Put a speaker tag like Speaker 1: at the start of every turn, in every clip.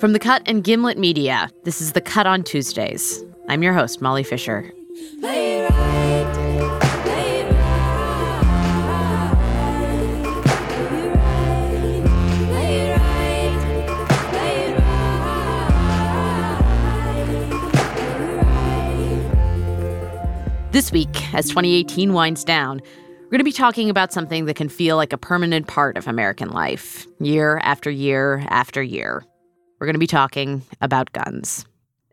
Speaker 1: From The Cut and Gimlet Media, this is The Cut on Tuesdays. I'm your host, Molly Fischer. This week, as 2018 winds down, we're going to be talking about something that can feel like a permanent part of American life, year after year after year. We're going to be talking about guns.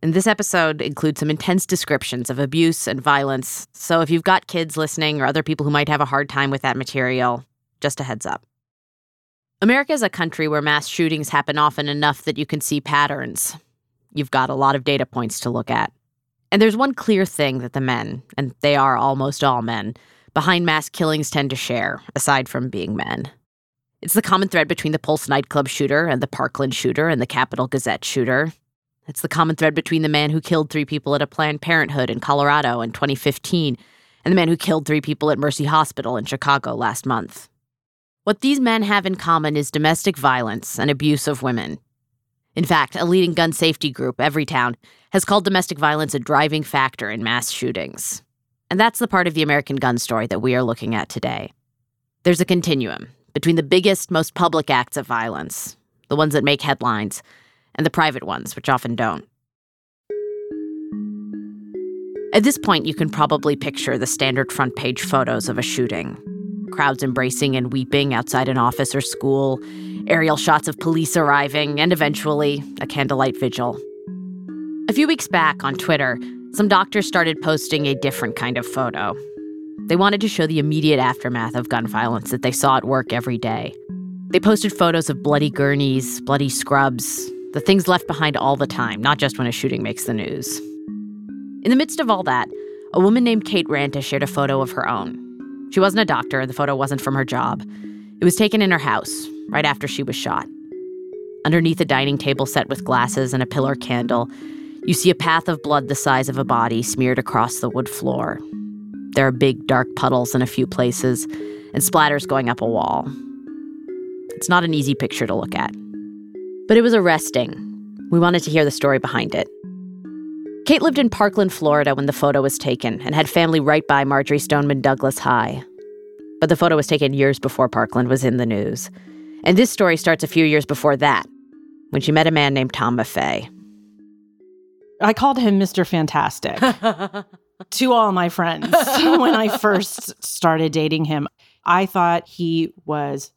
Speaker 1: And this episode includes some intense descriptions of abuse and violence. So if you've got kids listening or other people who might have a hard time with that material, just a heads up. America is a country where mass shootings happen often enough that you can see patterns. You've got a lot of data points to look at. And there's one clear thing that the men, and they are almost all men, behind mass killings tend to share, aside from being men. It's the common thread between the Pulse nightclub shooter and the Parkland shooter and the Capital Gazette shooter. It's the common thread between the man who killed three people at a Planned Parenthood in Colorado in 2015 and the man who killed three people at Mercy Hospital in Chicago last month. What these men have in common is domestic violence and abuse of women. In fact, a leading gun safety group, Everytown, has called domestic violence a driving factor in mass shootings. And that's the part of the American gun story that we are looking at today. There's a continuum between the biggest, most public acts of violence, the ones that make headlines, and the private ones, which often don't. At this point, you can probably picture the standard front page photos of a shooting crowds embracing and weeping outside an office or school, aerial shots of police arriving, and eventually, a candlelight vigil. A few weeks back on Twitter, some doctors started posting a different kind of photo they wanted to show the immediate aftermath of gun violence that they saw at work every day. They posted photos of bloody gurneys, bloody scrubs, the things left behind all the time, not just when a shooting makes the news. In the midst of all that, a woman named Kate Ranta shared a photo of her own. She wasn't a doctor, the photo wasn't from her job. It was taken in her house, right after she was shot. Underneath a dining table set with glasses and a pillar candle, you see a path of blood the size of a body smeared across the wood floor, there are big, dark puddles in a few places and splatters going up a wall. It's not an easy picture to look at. But it was arresting. We wanted to hear the story behind it. Kate lived in Parkland, Florida when the photo was taken and had family right by Marjory Stoneman Douglas High. But the photo was taken years before Parkland was in the news. And this story starts a few years before that, when she met a man named Tom Maffei.
Speaker 2: I called him Mr. Fantastic. to all my friends when I first started dating him. I thought he was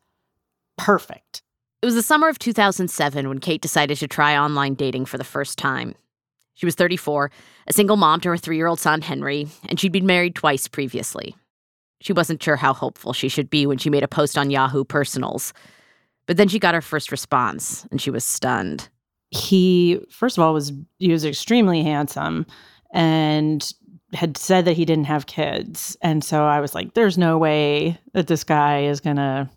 Speaker 2: perfect.
Speaker 1: It was the summer of 2007 when Kate decided to try online dating for the first time. She was 34, a single mom to her three year old son, Henry, and she'd been married twice previously. She wasn't sure how hopeful she should be when she made a post on Yahoo Personals. But then she got her first response, and she was stunned.
Speaker 2: He, first of all, was he was extremely handsome and had said that he didn't have kids. And so I was like, there's no way that this guy is going to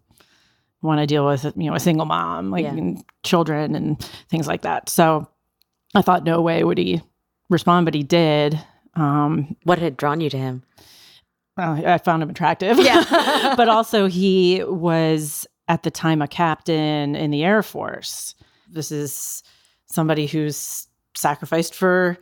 Speaker 2: want to deal with, you know, a single mom, like yeah. and children and things like that. So I thought, no way would he respond, but he did.
Speaker 1: Um, what had drawn you to him?
Speaker 2: Well, I found him attractive. Yeah. but also, he was at the time a captain in the Air Force. This is somebody who's sacrificed for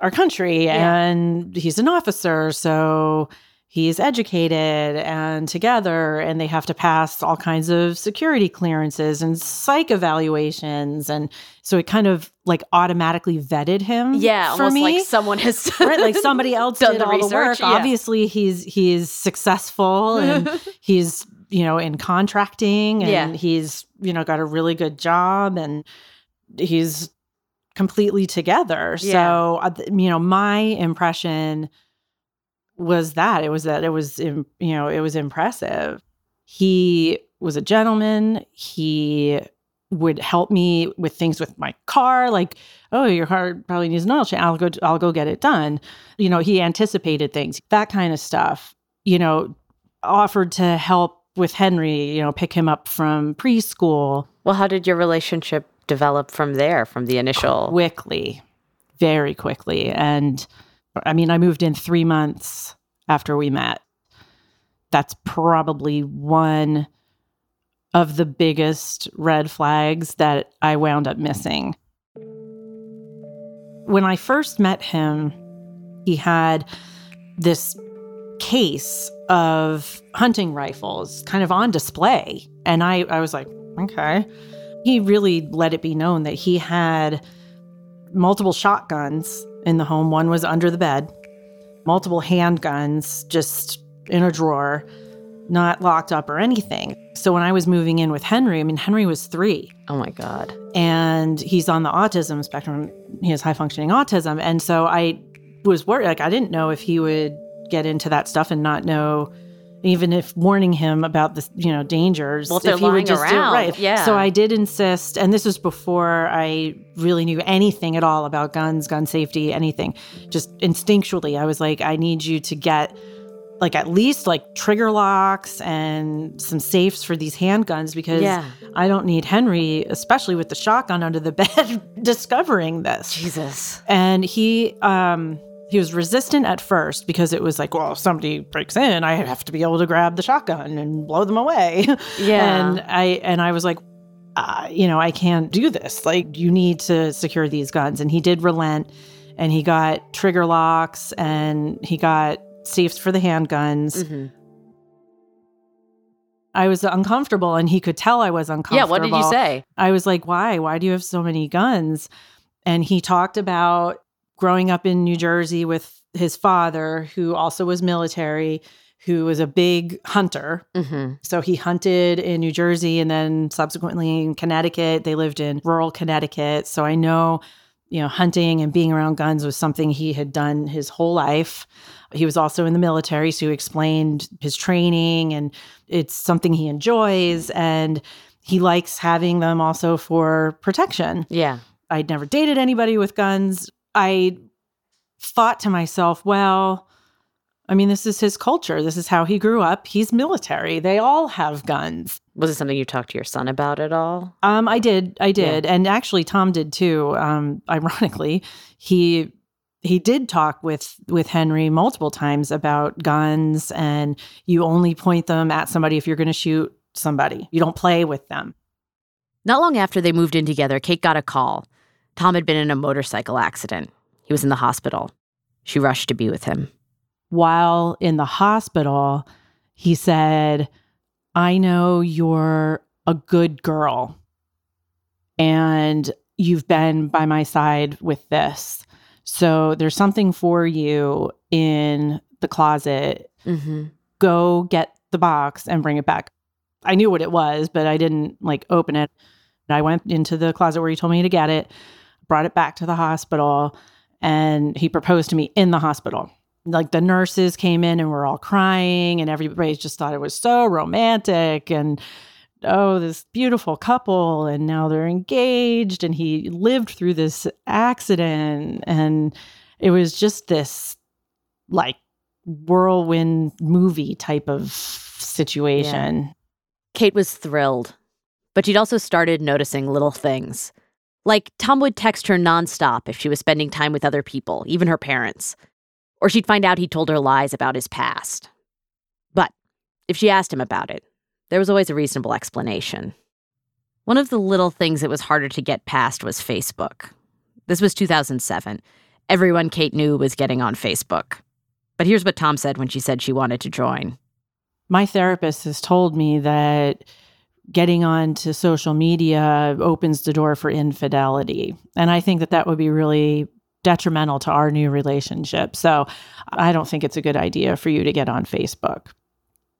Speaker 2: our country yeah. and he's an officer so he's educated and together and they have to pass all kinds of security clearances and psych evaluations and so it kind of like automatically vetted him
Speaker 1: yeah almost
Speaker 2: me.
Speaker 1: like someone has
Speaker 2: right like somebody else did the all research, the work yeah. obviously he's he's successful and he's you know in contracting and yeah. he's you know got a really good job and he's completely together. Yeah. So, you know, my impression was that it was that it was, you know, it was impressive. He was a gentleman. He would help me with things with my car, like, oh, your car probably needs an oil change. I'll go, I'll go get it done. You know, he anticipated things, that kind of stuff. You know, offered to help with Henry. You know, pick him up from preschool.
Speaker 1: Well, how did your relationship develop from there, from the initial?
Speaker 2: Quickly, very quickly. And I mean, I moved in three months after we met. That's probably one of the biggest red flags that I wound up missing. When I first met him, he had this case of hunting rifles kind of on display. And I, I was like, okay. He really let it be known that he had multiple shotguns in the home. One was under the bed, multiple handguns just in a drawer, not locked up or anything. So when I was moving in with Henry, I mean, Henry was three.
Speaker 1: Oh my God.
Speaker 2: And he's on the autism spectrum. He has high functioning autism. And so I was worried. Like, I didn't know if he would get into that stuff and not know even if warning him about the you know dangers
Speaker 1: well,
Speaker 2: if,
Speaker 1: he would just around, do it
Speaker 2: right
Speaker 1: yeah
Speaker 2: so i did insist and this was before i really knew anything at all about guns gun safety anything just instinctually i was like i need you to get like at least like trigger locks and some safes for these handguns because
Speaker 1: yeah.
Speaker 2: I don't need Henry, especially with the shotgun under the bed, discovering this.
Speaker 1: Jesus.
Speaker 2: And he um he was resistant at first because it was like, well, if somebody breaks in, I have to be able to grab the shotgun and blow them away.
Speaker 1: Yeah.
Speaker 2: and I and I was like, uh, you know, I can't do this. Like, you need to secure these guns. And he did relent, and he got trigger locks, and he got safes for the handguns. Mm-hmm. I was uncomfortable, and he could tell I was uncomfortable.
Speaker 1: Yeah. What did you say?
Speaker 2: I was like, "Why? Why do you have so many guns?" And he talked about growing up in New Jersey with his father, who also was military, who was a big hunter. Mm-hmm. So he hunted in New Jersey and then subsequently in Connecticut. They lived in rural Connecticut. So I know, you know, hunting and being around guns was something he had done his whole life. He was also in the military, so he explained his training and it's something he enjoys and he likes having them also for protection.
Speaker 1: Yeah.
Speaker 2: I'd never dated anybody with guns. I thought to myself, well, I mean, this is his culture. This is how he grew up. He's military. They all have guns.
Speaker 1: Was it something you talked to your son about at all?
Speaker 2: Um, I did. I did, yeah. and actually, Tom did too. Um, ironically, he he did talk with with Henry multiple times about guns, and you only point them at somebody if you're going to shoot somebody. You don't play with them.
Speaker 1: Not long after they moved in together, Kate got a call. Tom had been in a motorcycle accident. He was in the hospital. She rushed to be with him.
Speaker 2: While in the hospital, he said, I know you're a good girl and you've been by my side with this. So there's something for you in the closet. Mm-hmm. Go get the box and bring it back. I knew what it was, but I didn't like open it. I went into the closet where he told me to get it brought it back to the hospital, and he proposed to me in the hospital. Like the nurses came in and were all crying, and everybody just thought it was so romantic. And oh, this beautiful couple, and now they're engaged, and he lived through this accident. And it was just this like whirlwind movie type of situation. Yeah.
Speaker 1: Kate was thrilled, but she'd also started noticing little things. Like, Tom would text her nonstop if she was spending time with other people, even her parents. Or she'd find out he told her lies about his past. But if she asked him about it, there was always a reasonable explanation. One of the little things that was harder to get past was Facebook. This was 2007. Everyone Kate knew was getting on Facebook. But here's what Tom said when she said she wanted to join.
Speaker 2: My therapist has told me that getting onto social media opens the door for infidelity. And I think that that would be really detrimental to our new relationship. So I don't think it's a good idea for you to get on Facebook.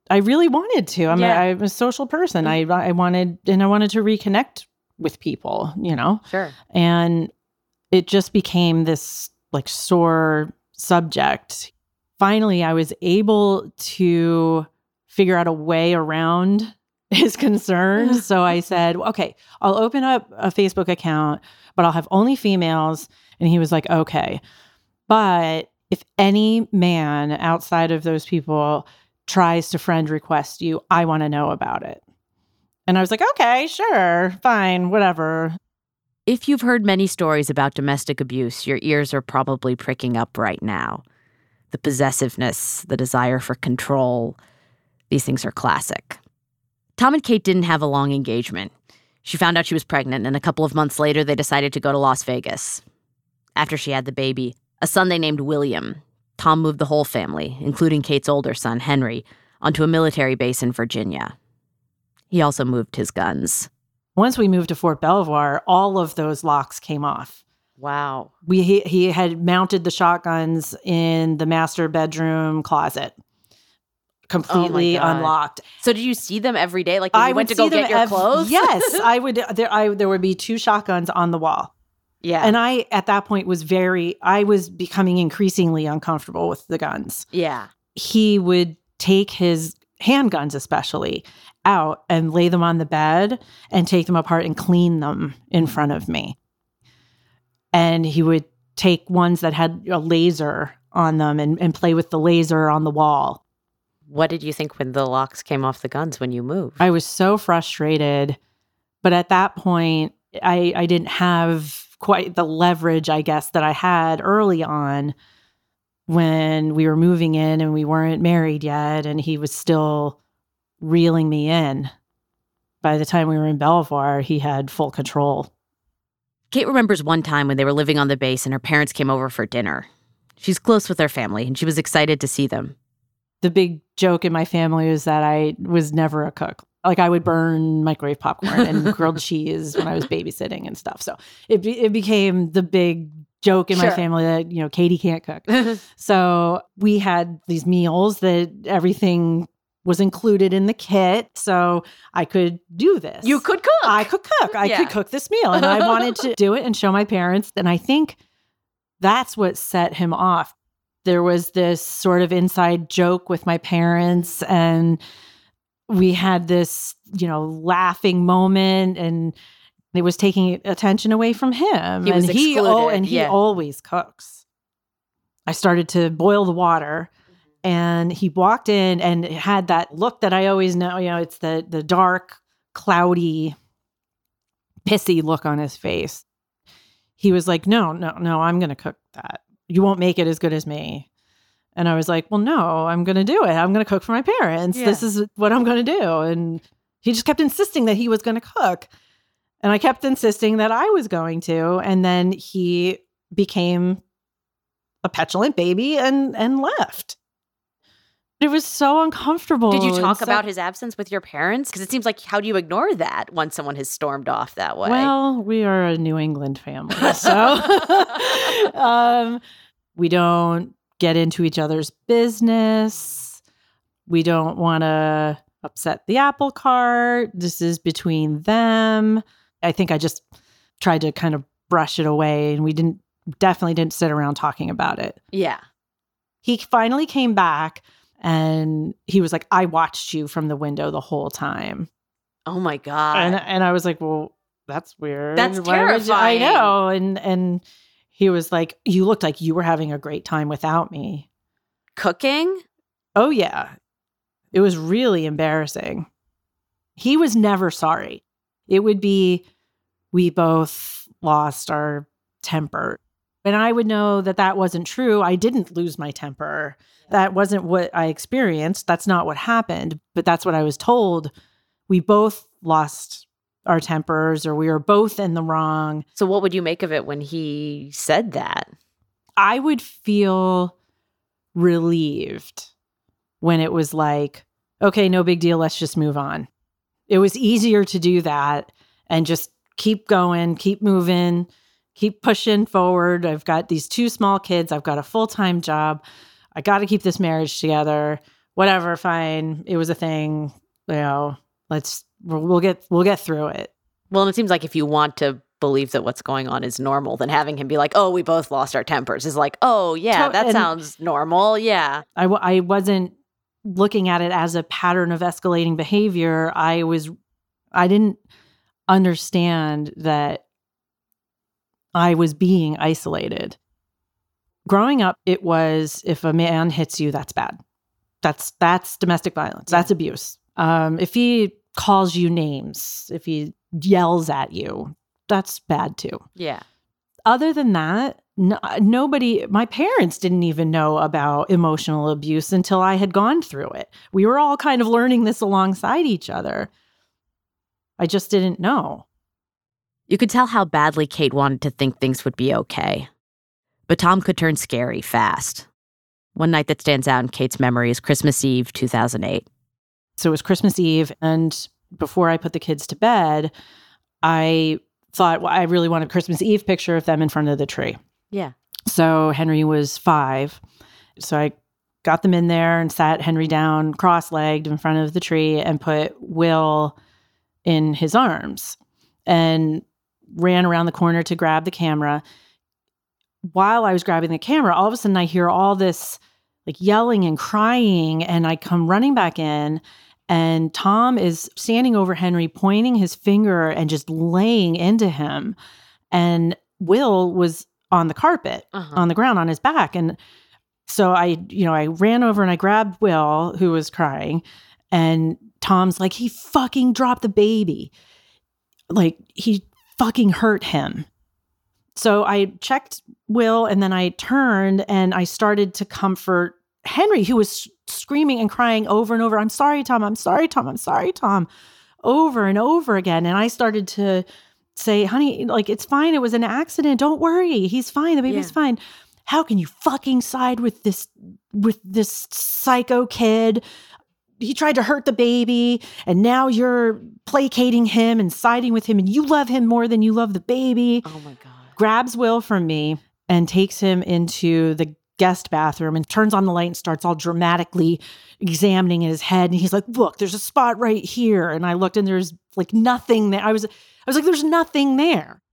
Speaker 2: I really wanted to. I'm, yeah. a, I'm a social person. Mm-hmm. I, I wanted, and I wanted to reconnect with people, you know?
Speaker 1: Sure.
Speaker 2: And it just became this like sore subject. Finally, I was able to figure out a way around his concerns. so I said, okay, I'll open up a Facebook account, but I'll have only females. And he was like, okay. But if any man outside of those people tries to friend request you, I want to know about it. And I was like, okay, sure, fine, whatever.
Speaker 1: If you've heard many stories about domestic abuse, your ears are probably pricking up right now. The possessiveness, the desire for control, these things are classic. Tom and Kate didn't have a long engagement. She found out she was pregnant, and a couple of months later, they decided to go to Las Vegas. After she had the baby, a son they named William, Tom moved the whole family, including Kate's older son, Henry, onto a military base in Virginia. He also moved his guns.
Speaker 2: Once we moved to Fort Belvoir, all of those locks came off.
Speaker 1: Wow.
Speaker 2: We he, he had mounted the shotguns in the master bedroom closet. Oh completely oh unlocked.
Speaker 1: So did you see them every day? Like when I you went to go get your ev- clothes?
Speaker 2: yes, I would. There, I there would be two shotguns on the wall.
Speaker 1: Yeah.
Speaker 2: And I, at that point, was very, I was becoming increasingly uncomfortable with the guns.
Speaker 1: Yeah.
Speaker 2: He would take his handguns, especially, out and lay them on the bed and take them apart and clean them in front of me. And he would take ones that had a laser on them and, and play with the laser on the wall.
Speaker 1: What did you think when the locks came off the guns when you moved?
Speaker 2: I was so frustrated. But at that point, I, I didn't have quite the leverage, I guess, that I had early on when we were moving in and we weren't married yet. And he was still reeling me in. By the time we were in Belvoir, he had full control.
Speaker 1: Kate remembers one time when they were living on the base and her parents came over for dinner. She's close with their family and she was excited to see them.
Speaker 2: The big joke in my family was that I was never a cook. Like I would burn microwave popcorn and grilled cheese when I was babysitting and stuff. So it be, it became the big joke in sure. my family that you know Katie can't cook. so we had these meals that everything was included in the kit so I could do this.
Speaker 1: You could cook.
Speaker 2: I could cook. I yeah. could cook this meal and I wanted to do it and show my parents and I think that's what set him off. There was this sort of inside joke with my parents and we had this, you know, laughing moment and it was taking attention away from him.
Speaker 1: He
Speaker 2: and
Speaker 1: he oh,
Speaker 2: and he
Speaker 1: yeah.
Speaker 2: always cooks. I started to boil the water mm-hmm. and he walked in and had that look that I always know, you know, it's the the dark, cloudy, pissy look on his face. He was like, "No, no, no, I'm going to cook that. You won't make it as good as me." And I was like, well, no, I'm going to do it. I'm going to cook for my parents. Yeah. This is what I'm going to do. And he just kept insisting that he was going to cook. And I kept insisting that I was going to. And then he became a petulant baby and and left. It was so uncomfortable.
Speaker 1: Did you talk so, about his absence with your parents? Because it seems like how do you ignore that once someone has stormed off that way?
Speaker 2: Well, we are a New England family, so um, we don't get into each other's business. We don't want to upset the apple cart. This is between them. I think I just tried to kind of brush it away and we didn't definitely didn't sit around talking about it.
Speaker 1: Yeah.
Speaker 2: He finally came back and he was like, I watched you from the window the whole time.
Speaker 1: Oh my God.
Speaker 2: And and I was like, Well, that's weird.
Speaker 1: That's Why terrifying.
Speaker 2: I know. And and he was like, You looked like you were having a great time without me.
Speaker 1: Cooking?
Speaker 2: Oh, yeah. It was really embarrassing. He was never sorry. It would be, we both lost our temper. And I would know that that wasn't true. I didn't lose my temper. That wasn't what I experienced. That's not what happened, but that's what I was told. We both lost our tempers or we were both in the wrong.
Speaker 1: So, what would you make of it when he said that?
Speaker 2: I would feel relieved when it was like, okay, no big deal. Let's just move on. It was easier to do that and just keep going, keep moving, keep pushing forward. I've got these two small kids, I've got a full time job. I got to keep this marriage together. Whatever, fine. It was a thing. You know, let's we'll get we'll get through it.
Speaker 1: Well, it seems like if you want to believe that what's going on is normal, then having him be like, "Oh, we both lost our tempers," is like, "Oh, yeah, that sounds normal." Yeah,
Speaker 2: I w- I wasn't looking at it as a pattern of escalating behavior. I was, I didn't understand that I was being isolated. Growing up, it was if a man hits you, that's bad. That's that's domestic violence. That's abuse. Um, if he calls you names, if he yells at you, that's bad too.
Speaker 1: Yeah.
Speaker 2: Other than that, no, nobody, my parents didn't even know about emotional abuse until I had gone through it. We were all kind of learning this alongside each other. I just didn't know.
Speaker 1: You could tell how badly Kate wanted to think things would be okay. But Tom could turn scary fast. One night that stands out in Kate's memory is Christmas Eve 2008.
Speaker 2: So it was Christmas Eve, and before I put the kids to bed, I thought well, I really wanted a Christmas Eve picture of them in front of the tree.
Speaker 1: Yeah.
Speaker 2: So Henry was five. So I got them in there and sat Henry down cross legged in front of the tree and put Will in his arms and ran around the corner to grab the camera. While I was grabbing the camera, all of a sudden I hear all this like yelling and crying, and I come running back in. And Tom is standing over Henry, pointing his finger and just laying into him. And Will was on the carpet, uh-huh. on the ground, on his back. And so I, you know, I ran over and I grabbed Will, who was crying, and Tom's like, he fucking dropped the baby. Like, he fucking hurt him. So I checked Will and then I turned and I started to comfort Henry, who was screaming and crying over and over, I'm sorry, Tom, I'm sorry, Tom, I'm sorry, Tom, over and over again. And I started to say, honey, like, it's fine. It was an accident. Don't worry. He's fine. The baby's yeah. fine how can you fucking side with this with this psycho kid he tried to hurt the baby and now you're placating him and siding with him and you love him more than you love the baby
Speaker 1: oh my god
Speaker 2: grabs will from me and takes him into the guest bathroom and turns on the light and starts all dramatically examining his head and he's like look there's a spot right here and i looked and there's like nothing there i was i was like there's nothing there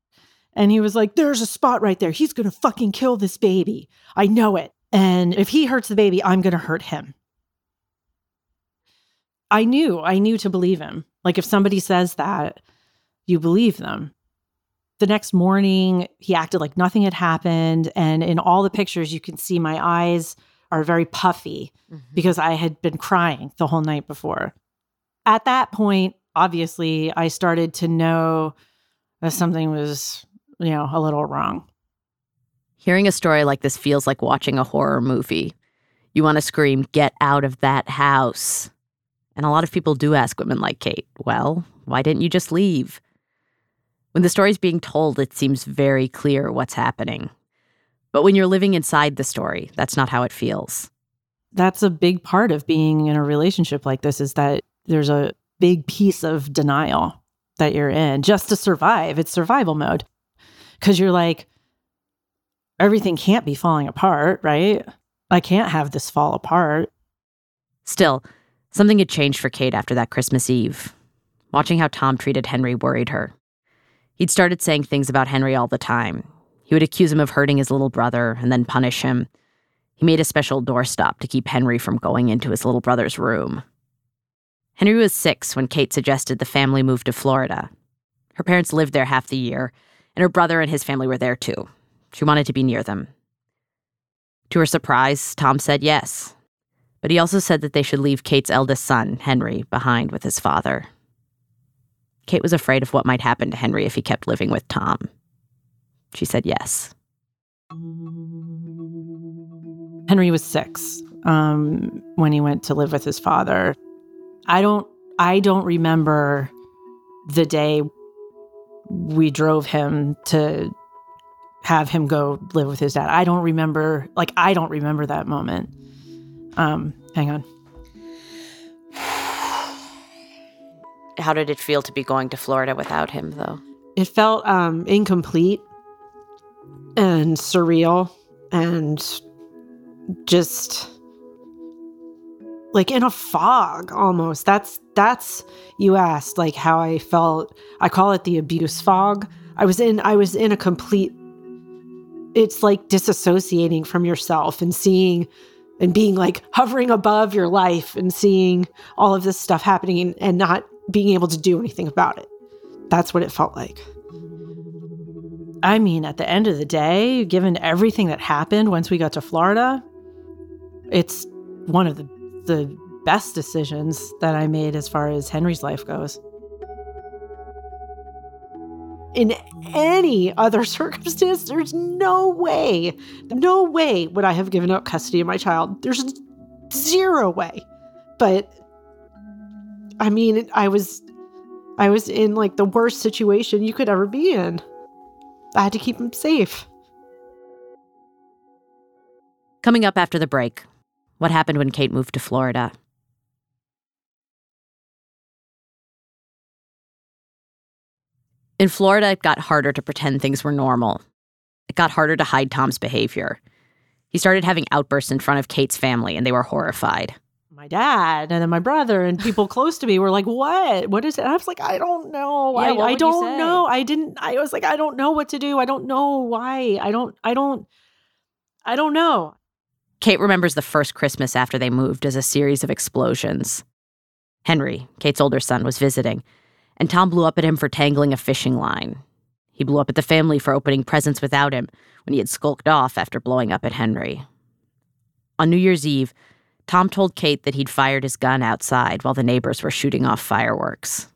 Speaker 2: and he was like, There's a spot right there. He's going to fucking kill this baby. I know it. And if he hurts the baby, I'm going to hurt him. I knew, I knew to believe him. Like if somebody says that, you believe them. The next morning, he acted like nothing had happened. And in all the pictures, you can see my eyes are very puffy mm-hmm. because I had been crying the whole night before. At that point, obviously, I started to know that something was you know, a little wrong.
Speaker 1: Hearing a story like this feels like watching a horror movie. You want to scream, get out of that house. And a lot of people do ask women like Kate, well, why didn't you just leave? When the story's being told, it seems very clear what's happening. But when you're living inside the story, that's not how it feels.
Speaker 2: That's a big part of being in a relationship like this is that there's a big piece of denial that you're in just to survive. It's survival mode because you're like, everything can't be falling apart, right? I can't have this fall apart.
Speaker 1: Still, something had changed for Kate after that Christmas Eve. Watching how Tom treated Henry worried her. He'd started saying things about Henry all the time. He would accuse him of hurting his little brother and then punish him. He made a special doorstop to keep Henry from going into his little brother's room. Henry was six when Kate suggested the family move to Florida. Her parents lived there half the year, and her brother and his family were there too. She wanted to be near them. To her surprise, Tom said yes. But he also said that they should leave Kate's eldest son, Henry, behind with his father. Kate was afraid of what might happen to Henry if he kept living with Tom. She said yes.
Speaker 2: Henry was six um, when he went to live with his father. I don't. I don't remember the day we drove him to have him go live with his dad. I don't remember, like, I don't remember that moment. Um, hang on.
Speaker 1: How did it feel to be going to Florida without him, though?
Speaker 2: It felt um, incomplete and surreal and just like in a fog almost that's that's you asked like how i felt i call it the abuse fog i was in i was in a complete it's like disassociating from yourself and seeing and being like hovering above your life and seeing all of this stuff happening and, not being able to do anything about it that's what it felt like i mean at the end of the day given everything that happened once we got to florida it's one of the the best decisions that I made as far as Henry's life goes. In any other circumstance, there's no way, no way would I have given up custody of my child. There's zero way. But I mean, I was I was in like the worst situation you could ever be in. I had to keep him safe.
Speaker 1: Coming up after the break, what happened when Kate moved to Florida? In Florida, it got harder to pretend things were normal. It got harder to hide Tom's behavior. He started having outbursts in front of Kate's family, and they were horrified.
Speaker 2: My dad and then my brother and people close to me were like, "What? What is it?" And I was like, "I don't know. Yeah, I, I don't know. I didn't. I was like, I don't know what to do. I don't know why. I don't. I don't. I don't know."
Speaker 1: Kate remembers the first Christmas after they moved as a series of explosions. Henry, Kate's older son, was visiting and Tom blew up at him for tangling a fishing line. He blew up at the family for opening presents without him when he had skulked off after blowing up at Henry. On New Year's Eve, Tom told Kate that he'd fired his gun outside while the neighbors were shooting off fireworks.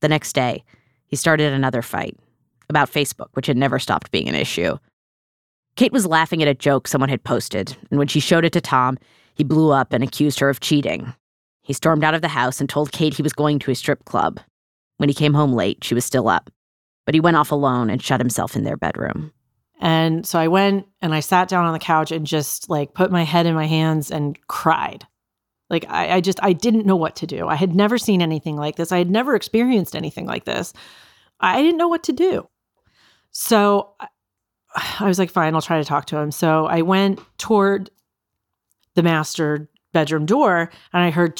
Speaker 1: The next day, he started another fight about Facebook, which had never stopped being an issue. Kate was laughing at a joke someone had posted, and when she showed it to Tom, he blew up and accused her of cheating. He stormed out of the house and told Kate he was going to a strip club. When he came home late, she was still up, but he went off alone and shut himself in their bedroom.
Speaker 2: And so I went and I sat down on the couch and just like put my head in my hands and cried. Like I, I just I didn't know what to do. I had never seen anything like this. I had never experienced anything like this. I didn't know what to do. So I was like, fine, I'll try to talk to him. So I went toward the master bedroom door and I heard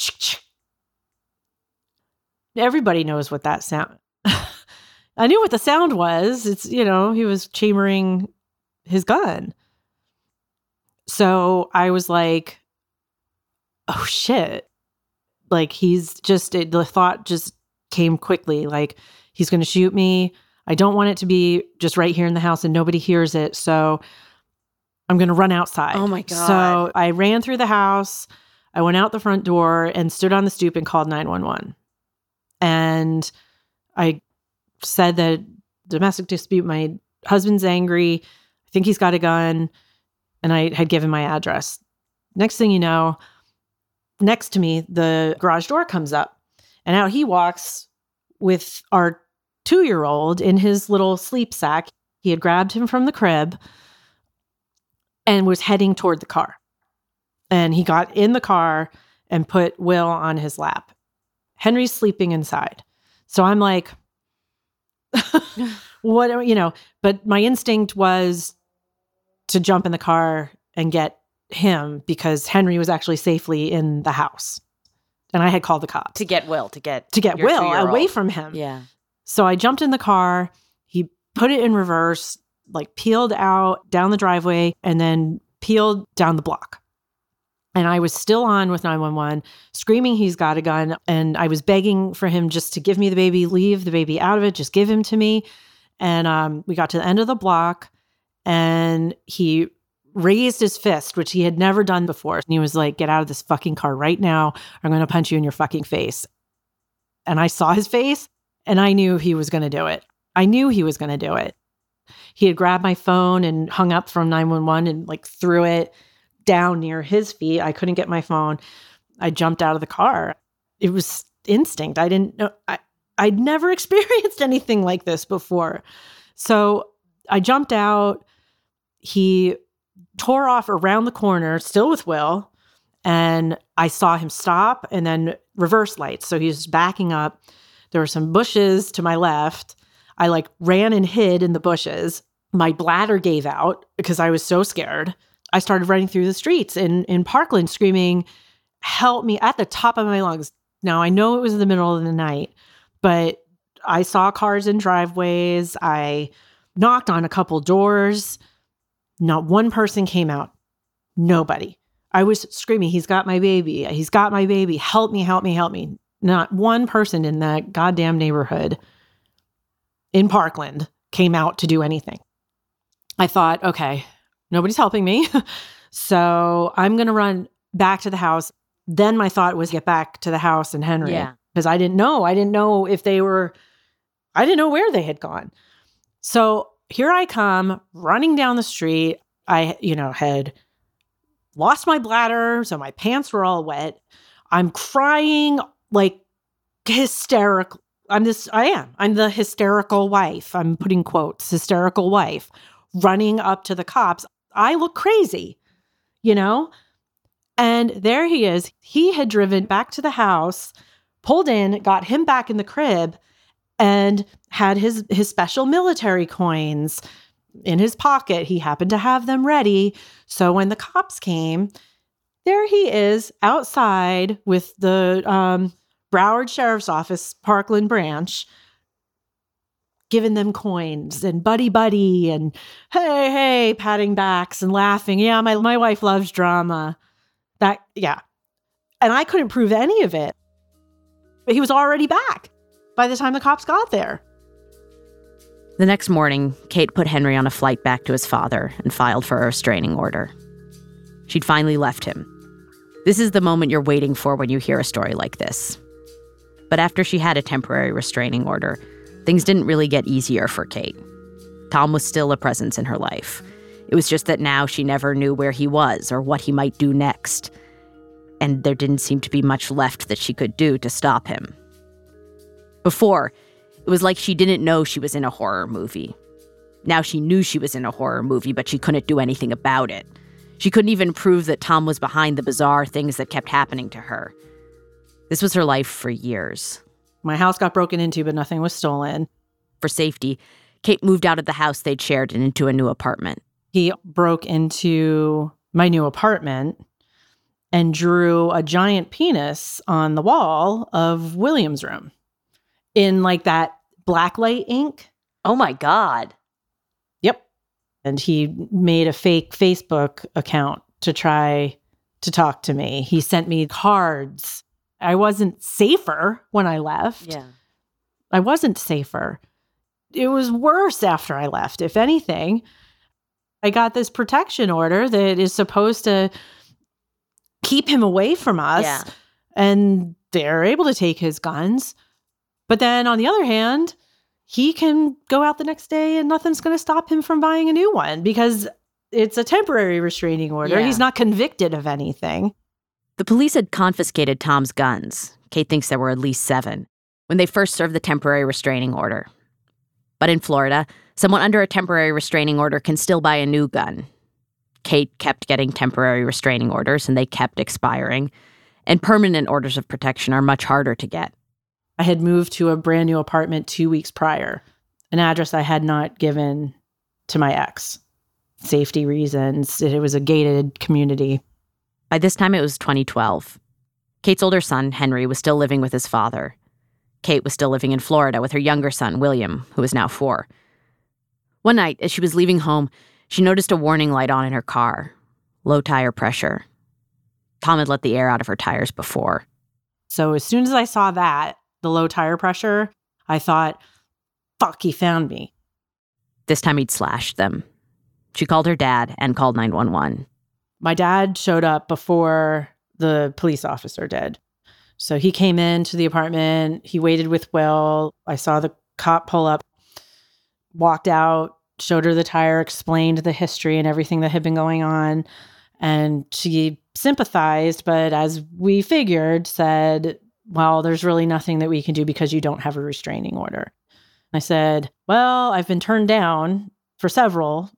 Speaker 2: Everybody knows what that sound. I knew what the sound was. It's, you know, he was chambering his gun. So I was like, oh shit. Like he's just, it, the thought just came quickly. Like he's going to shoot me. I don't want it to be just right here in the house and nobody hears it. So I'm going to run outside.
Speaker 1: Oh my God.
Speaker 2: So I ran through the house. I went out the front door and stood on the stoop and called 911. And I said that domestic dispute, my husband's angry. I think he's got a gun. And I had given my address. Next thing you know, next to me, the garage door comes up. And out he walks with our two year old in his little sleep sack. He had grabbed him from the crib and was heading toward the car. And he got in the car and put Will on his lap. Henry's sleeping inside. So I'm like, what, you know, but my instinct was to jump in the car and get him because Henry was actually safely in the house. And I had called the cops.
Speaker 1: To get Will, to get
Speaker 2: to get Will away from him.
Speaker 1: Yeah.
Speaker 2: So I jumped in the car, he put it in reverse, like peeled out down the driveway and then peeled down the block. And I was still on with 911, screaming he's got a gun. And I was begging for him just to give me the baby, leave the baby out of it, just give him to me. And um, we got to the end of the block and he raised his fist, which he had never done before. And he was like, Get out of this fucking car right now. I'm going to punch you in your fucking face. And I saw his face and I knew he was going to do it. I knew he was going to do it. He had grabbed my phone and hung up from 911 and like threw it down near his feet. I couldn't get my phone. I jumped out of the car. It was instinct. I didn't know. I, I'd never experienced anything like this before. So I jumped out. He tore off around the corner, still with Will. And I saw him stop and then reverse lights. So he was backing up. There were some bushes to my left. I like ran and hid in the bushes. My bladder gave out because I was so scared. I started running through the streets in, in Parkland screaming, Help me at the top of my lungs. Now, I know it was in the middle of the night, but I saw cars in driveways. I knocked on a couple doors. Not one person came out. Nobody. I was screaming, He's got my baby. He's got my baby. Help me, help me, help me. Not one person in that goddamn neighborhood in Parkland came out to do anything. I thought, okay, nobody's helping me. so I'm going to run back to the house. Then my thought was get back to the house and Henry.
Speaker 1: Yeah.
Speaker 2: Because I didn't know. I didn't know if they were, I didn't know where they had gone. So here I come running down the street. I, you know, had lost my bladder. So my pants were all wet. I'm crying like hysterical. I'm this, I am. I'm the hysterical wife. I'm putting quotes, hysterical wife running up to the cops. I look crazy. you know? And there he is. He had driven back to the house, pulled in, got him back in the crib, and had his his special military coins in his pocket. He happened to have them ready. So when the cops came, there he is outside with the um, Broward Sheriff's Office, Parkland branch, giving them coins and buddy buddy and hey, hey, patting backs and laughing. Yeah, my, my wife loves drama. That, yeah. And I couldn't prove any of it. But he was already back by the time the cops got there.
Speaker 1: The next morning, Kate put Henry on a flight back to his father and filed for a restraining order. She'd finally left him. This is the moment you're waiting for when you hear a story like this. But after she had a temporary restraining order, things didn't really get easier for Kate. Tom was still a presence in her life. It was just that now she never knew where he was or what he might do next. And there didn't seem to be much left that she could do to stop him. Before, it was like she didn't know she was in a horror movie. Now she knew she was in a horror movie, but she couldn't do anything about it. She couldn't even prove that Tom was behind the bizarre things that kept happening to her. This was her life for years.
Speaker 2: My house got broken into, but nothing was stolen.
Speaker 1: For safety, Kate moved out of the house they'd shared and into a new apartment.
Speaker 2: He broke into my new apartment and drew a giant penis on the wall of William's room in like that blacklight ink.
Speaker 1: Oh my God.
Speaker 2: Yep. And he made a fake Facebook account to try to talk to me. He sent me cards. I wasn't safer when I left.
Speaker 1: Yeah.
Speaker 2: I wasn't safer. It was worse after I left, if anything. I got this protection order that is supposed to keep him away from us.
Speaker 1: Yeah.
Speaker 2: And they're able to take his guns. But then on the other hand, he can go out the next day and nothing's going to stop him from buying a new one because it's a temporary restraining order. Yeah. He's not convicted of anything.
Speaker 1: The police had confiscated Tom's guns. Kate thinks there were at least seven when they first served the temporary restraining order. But in Florida, someone under a temporary restraining order can still buy a new gun. Kate kept getting temporary restraining orders and they kept expiring. And permanent orders of protection are much harder to get.
Speaker 2: I had moved to a brand new apartment two weeks prior, an address I had not given to my ex. Safety reasons, it was a gated community.
Speaker 1: By this time, it was 2012. Kate's older son, Henry, was still living with his father. Kate was still living in Florida with her younger son, William, who was now four. One night, as she was leaving home, she noticed a warning light on in her car low tire pressure. Tom had let the air out of her tires before.
Speaker 2: So as soon as I saw that, the low tire pressure, I thought, fuck, he found me.
Speaker 1: This time he'd slashed them. She called her dad and called 911.
Speaker 2: My dad showed up before the police officer did. So he came into the apartment. He waited with Will. I saw the cop pull up, walked out, showed her the tire, explained the history and everything that had been going on. And she sympathized, but as we figured, said, well, there's really nothing that we can do because you don't have a restraining order. I said, Well, I've been turned down for several.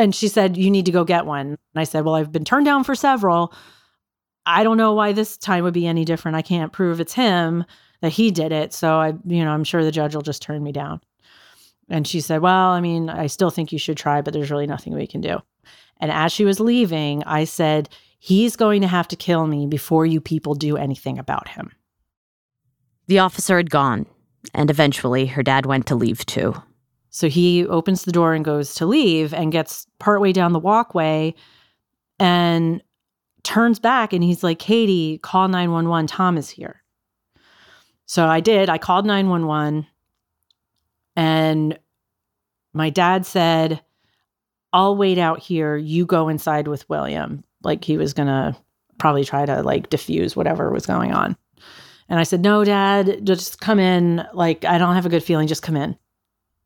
Speaker 2: And she said, You need to go get one. And I said, Well, I've been turned down for several. I don't know why this time would be any different. I can't prove it's him that he did it. So I, you know, I'm sure the judge will just turn me down. And she said, Well, I mean, I still think you should try, but there's really nothing we can do. And as she was leaving, I said, He's going to have to kill me before you people do anything about him.
Speaker 1: The officer had gone, and eventually her dad went to leave too.
Speaker 2: So he opens the door and goes to leave and gets partway down the walkway and turns back and he's like, Katie, call 911. Tom is here. So I did. I called 911 and my dad said, I'll wait out here. You go inside with William like he was going to probably try to like diffuse whatever was going on. And I said, No, dad, just come in. Like, I don't have a good feeling. Just come in.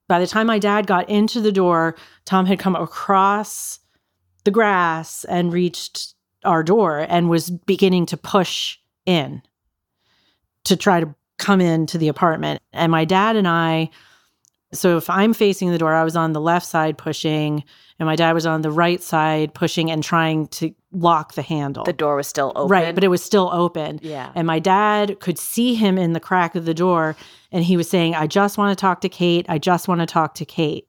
Speaker 2: By the time my dad got into the door, Tom had come across the grass and reached our door and was beginning to push in to try to come into the apartment. And my dad and I So if I'm facing the door, I was on the left side pushing, and my dad was on the right side pushing and trying to lock the handle.
Speaker 1: The door was still open.
Speaker 2: Right, but it was still open.
Speaker 1: Yeah.
Speaker 2: And my dad could see him in the crack of the door, and he was saying, I just want to talk to Kate. I just want to talk to Kate.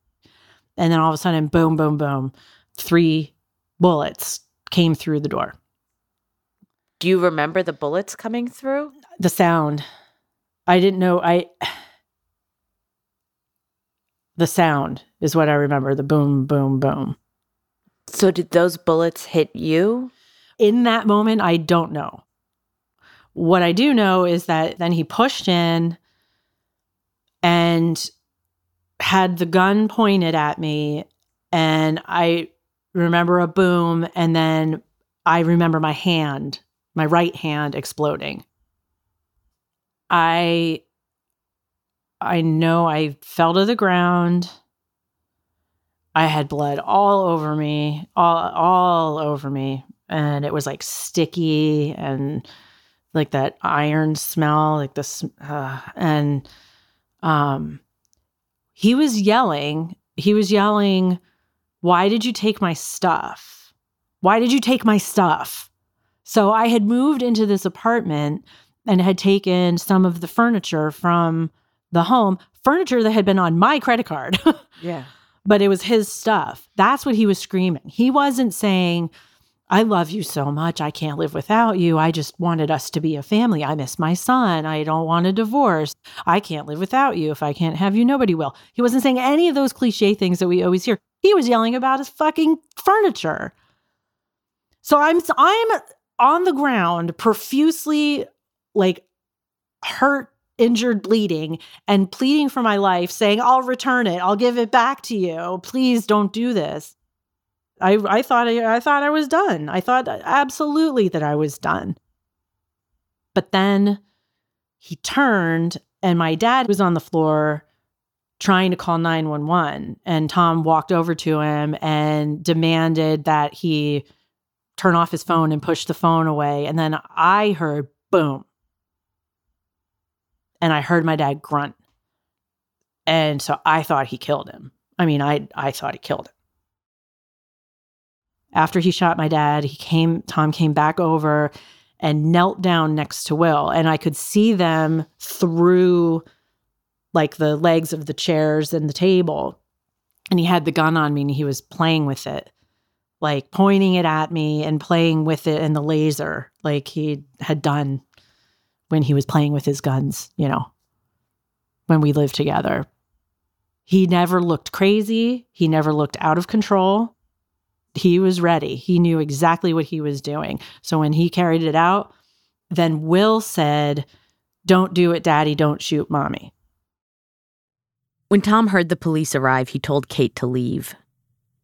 Speaker 2: And then all of a sudden, boom, boom, boom, three bullets came through the door.
Speaker 1: Do you remember the bullets coming through?
Speaker 2: The sound. I didn't know. I the sound is what I remember the boom, boom, boom.
Speaker 1: So, did those bullets hit you?
Speaker 2: In that moment, I don't know. What I do know is that then he pushed in and had the gun pointed at me. And I remember a boom. And then I remember my hand, my right hand exploding. I I know I fell to the ground. I had blood all over me, all all over me, and it was like sticky and like that iron smell, like this. Uh, and um, he was yelling. He was yelling, "Why did you take my stuff? Why did you take my stuff?" So I had moved into this apartment and had taken some of the furniture from the home, furniture that had been on my credit card.
Speaker 1: yeah.
Speaker 2: But it was his stuff. That's what he was screaming. He wasn't saying, I love you so much. I can't live without you. I just wanted us to be a family. I miss my son. I don't want a divorce. I can't live without you. If I can't have you, nobody will. He wasn't saying any of those cliche things that we always hear. He was yelling about his fucking furniture. So I'm I'm on the ground profusely like hurt injured bleeding and pleading for my life saying i'll return it. I'll give it back to you. Please don't do this. I i thought I, I thought i was done. I thought uh, absolutely that i was done. But then he turned and my dad was on the floor trying to call 911 and tom walked over to him and demanded that he turn off his phone and push the phone away. And then i heard boom and I heard my dad grunt. And so I thought he killed him. I mean, I I thought he killed him. After he shot my dad, he came Tom came back over and knelt down next to Will and I could see them through like the legs of the chairs and the table. And he had the gun on me and he was playing with it. Like pointing it at me and playing with it and the laser like he had done when he was playing with his guns, you know, when we lived together. He never looked crazy. He never looked out of control. He was ready. He knew exactly what he was doing. So when he carried it out, then Will said, Don't do it, daddy. Don't shoot mommy.
Speaker 1: When Tom heard the police arrive, he told Kate to leave.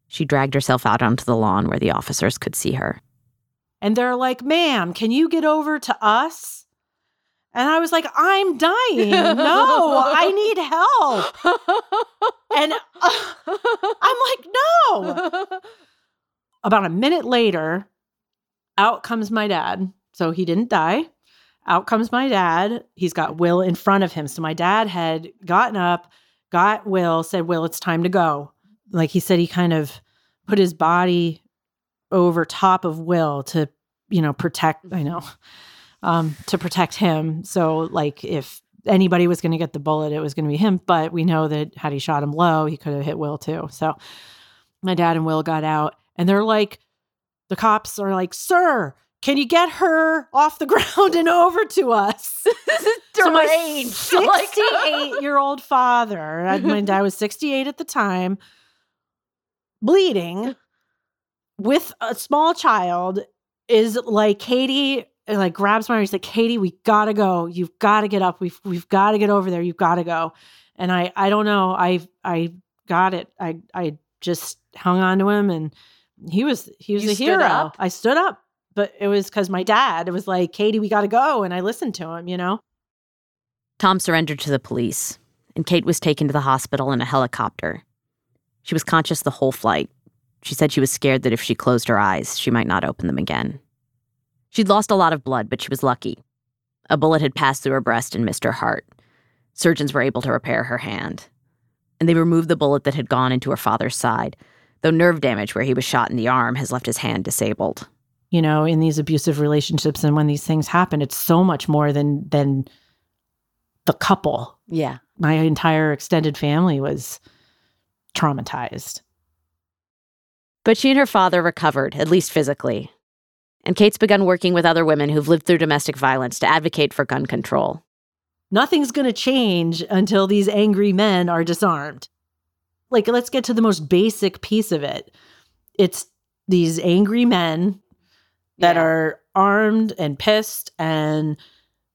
Speaker 1: She dragged herself out onto the lawn where the officers could see her.
Speaker 2: And they're like, Ma'am, can you get over to us? And I was like, I'm dying. No, I need help. And uh, I'm like, no. About a minute later, out comes my dad. So he didn't die. Out comes my dad. He's got Will in front of him. So my dad had gotten up, got Will, said, Will, it's time to go. Like he said, he kind of put his body over top of Will to, you know, protect, I know um, to protect him. So, like, if anybody was going to get the bullet, it was going to be him. But we know that had he shot him low, he could have hit Will too. So, my dad and Will got out, and they're like, the cops are like, "Sir, can you get her off the ground and over to us?"
Speaker 1: so my
Speaker 2: sixty-eight-year-old father, my dad was sixty-eight at the time, bleeding with a small child, is like, "Katie, like grabs my arm. He's like, Katie, we gotta go. You've got to get up. We've we've got to get over there. You've got to go. And I I don't know. I I got it. I I just hung on to him, and he was he was
Speaker 1: you
Speaker 2: a hero.
Speaker 1: Up?
Speaker 2: I stood up, but it was because my dad. It was like, Katie, we got to go, and I listened to him. You know.
Speaker 1: Tom surrendered to the police, and Kate was taken to the hospital in a helicopter. She was conscious the whole flight. She said she was scared that if she closed her eyes, she might not open them again. She'd lost a lot of blood, but she was lucky. A bullet had passed through her breast and missed her heart. Surgeons were able to repair her hand. and they removed the bullet that had gone into her father's side, though nerve damage where he was shot in the arm has left his hand disabled.
Speaker 2: You know, in these abusive relationships and when these things happen, it's so much more than than the couple.
Speaker 1: Yeah.
Speaker 2: My entire extended family was traumatized.
Speaker 1: But she and her father recovered, at least physically. And Kate's begun working with other women who've lived through domestic violence to advocate for gun control.
Speaker 2: Nothing's going to change until these angry men are disarmed. Like, let's get to the most basic piece of it. It's these angry men that yeah. are armed and pissed and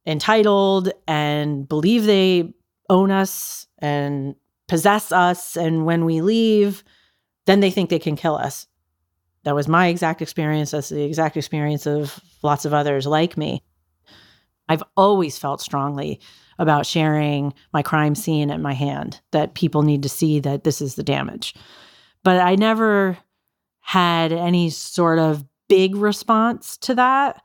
Speaker 2: entitled and believe they own us and possess us. And when we leave, then they think they can kill us. That was my exact experience. That's the exact experience of lots of others like me. I've always felt strongly about sharing my crime scene at my hand, that people need to see that this is the damage. But I never had any sort of big response to that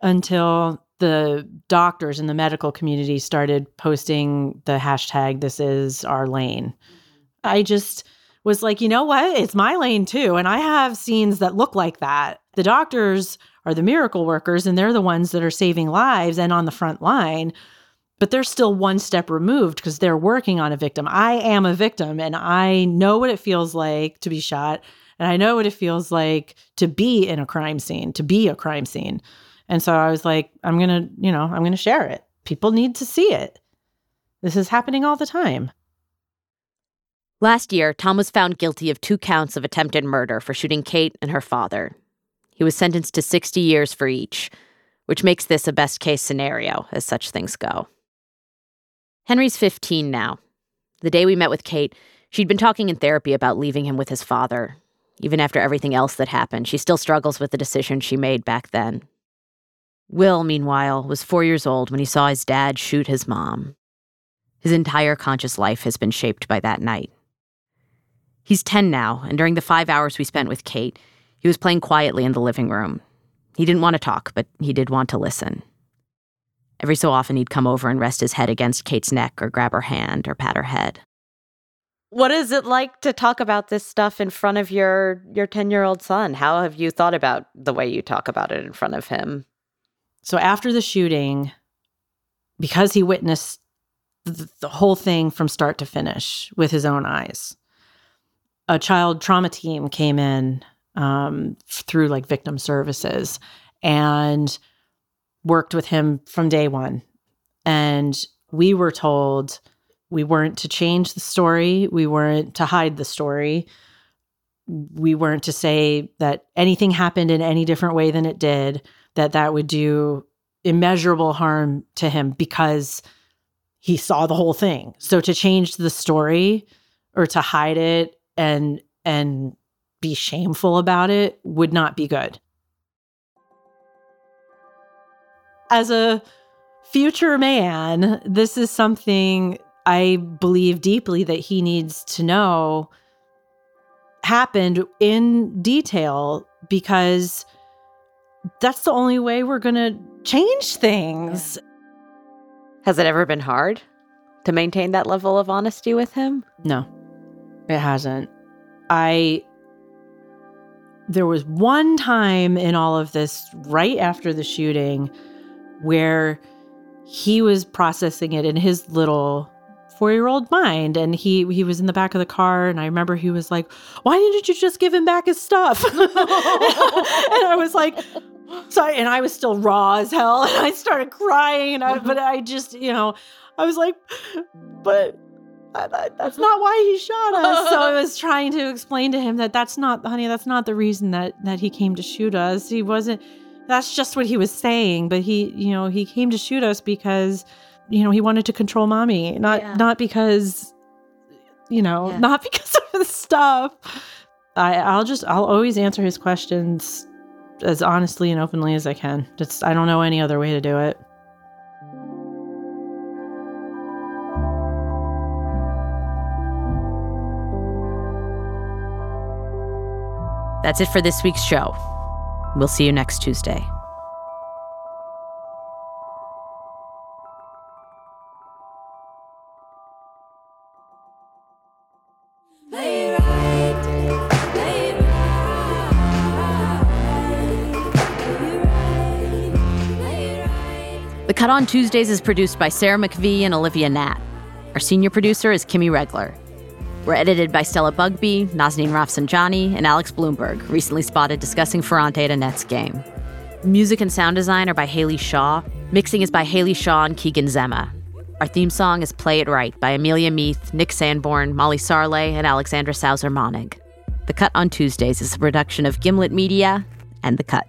Speaker 2: until the doctors in the medical community started posting the hashtag this is our lane. Mm-hmm. I just was like, you know what? It's my lane too. And I have scenes that look like that. The doctors are the miracle workers and they're the ones that are saving lives and on the front line. But they're still one step removed because they're working on a victim. I am a victim and I know what it feels like to be shot. And I know what it feels like to be in a crime scene, to be a crime scene. And so I was like, I'm going to, you know, I'm going to share it. People need to see it. This is happening all the time.
Speaker 1: Last year, Tom was found guilty of two counts of attempted murder for shooting Kate and her father. He was sentenced to 60 years for each, which makes this a best case scenario as such things go. Henry's 15 now. The day we met with Kate, she'd been talking in therapy about leaving him with his father. Even after everything else that happened, she still struggles with the decision she made back then. Will, meanwhile, was four years old when he saw his dad shoot his mom. His entire conscious life has been shaped by that night. He's 10 now, and during the five hours we spent with Kate, he was playing quietly in the living room. He didn't want to talk, but he did want to listen. Every so often, he'd come over and rest his head against Kate's neck or grab her hand or pat her head. What is it like to talk about this stuff in front of your your 10-year-old son? How have you thought about the way you talk about it in front of him?
Speaker 2: So after the shooting, because he witnessed the, the whole thing from start to finish with his own eyes, a child trauma team came in um, through like victim services and worked with him from day one. And we were told we weren't to change the story, we weren't to hide the story. We weren't to say that anything happened in any different way than it did that that would do immeasurable harm to him because he saw the whole thing. So to change the story or to hide it and and be shameful about it would not be good. As a future man, this is something I believe deeply that he needs to know happened in detail because that's the only way we're going to change things.
Speaker 1: Has it ever been hard to maintain that level of honesty with him?
Speaker 2: No, it hasn't. I. There was one time in all of this, right after the shooting, where he was processing it in his little four-year-old mind and he he was in the back of the car and i remember he was like why didn't you just give him back his stuff and i was like so and I was still raw as hell, and I started crying, and I, but I just, you know, I was like, but that's not why he shot us. So I was trying to explain to him that that's not, honey, that's not the reason that that he came to shoot us. He wasn't. That's just what he was saying. But he, you know, he came to shoot us because, you know, he wanted to control mommy, not yeah. not because, you know, yeah. not because of the stuff. I, I'll just, I'll always answer his questions as honestly and openly as I can. Just I don't know any other way to do it.
Speaker 1: That's it for this week's show. We'll see you next Tuesday. The Cut on Tuesdays is produced by Sarah McVeigh and Olivia Natt. Our senior producer is Kimmy Regler. We're edited by Stella Bugbee, Nazanin Rafsanjani, and Alex Blumberg, recently spotted discussing Ferrante at a Nets game. Music and sound design are by Haley Shaw. Mixing is by Haley Shaw and Keegan Zema. Our theme song is Play It Right by Amelia Meath, Nick Sanborn, Molly Sarle, and Alexandra Sauser Monnig. The Cut on Tuesdays is a production of Gimlet Media and The Cut.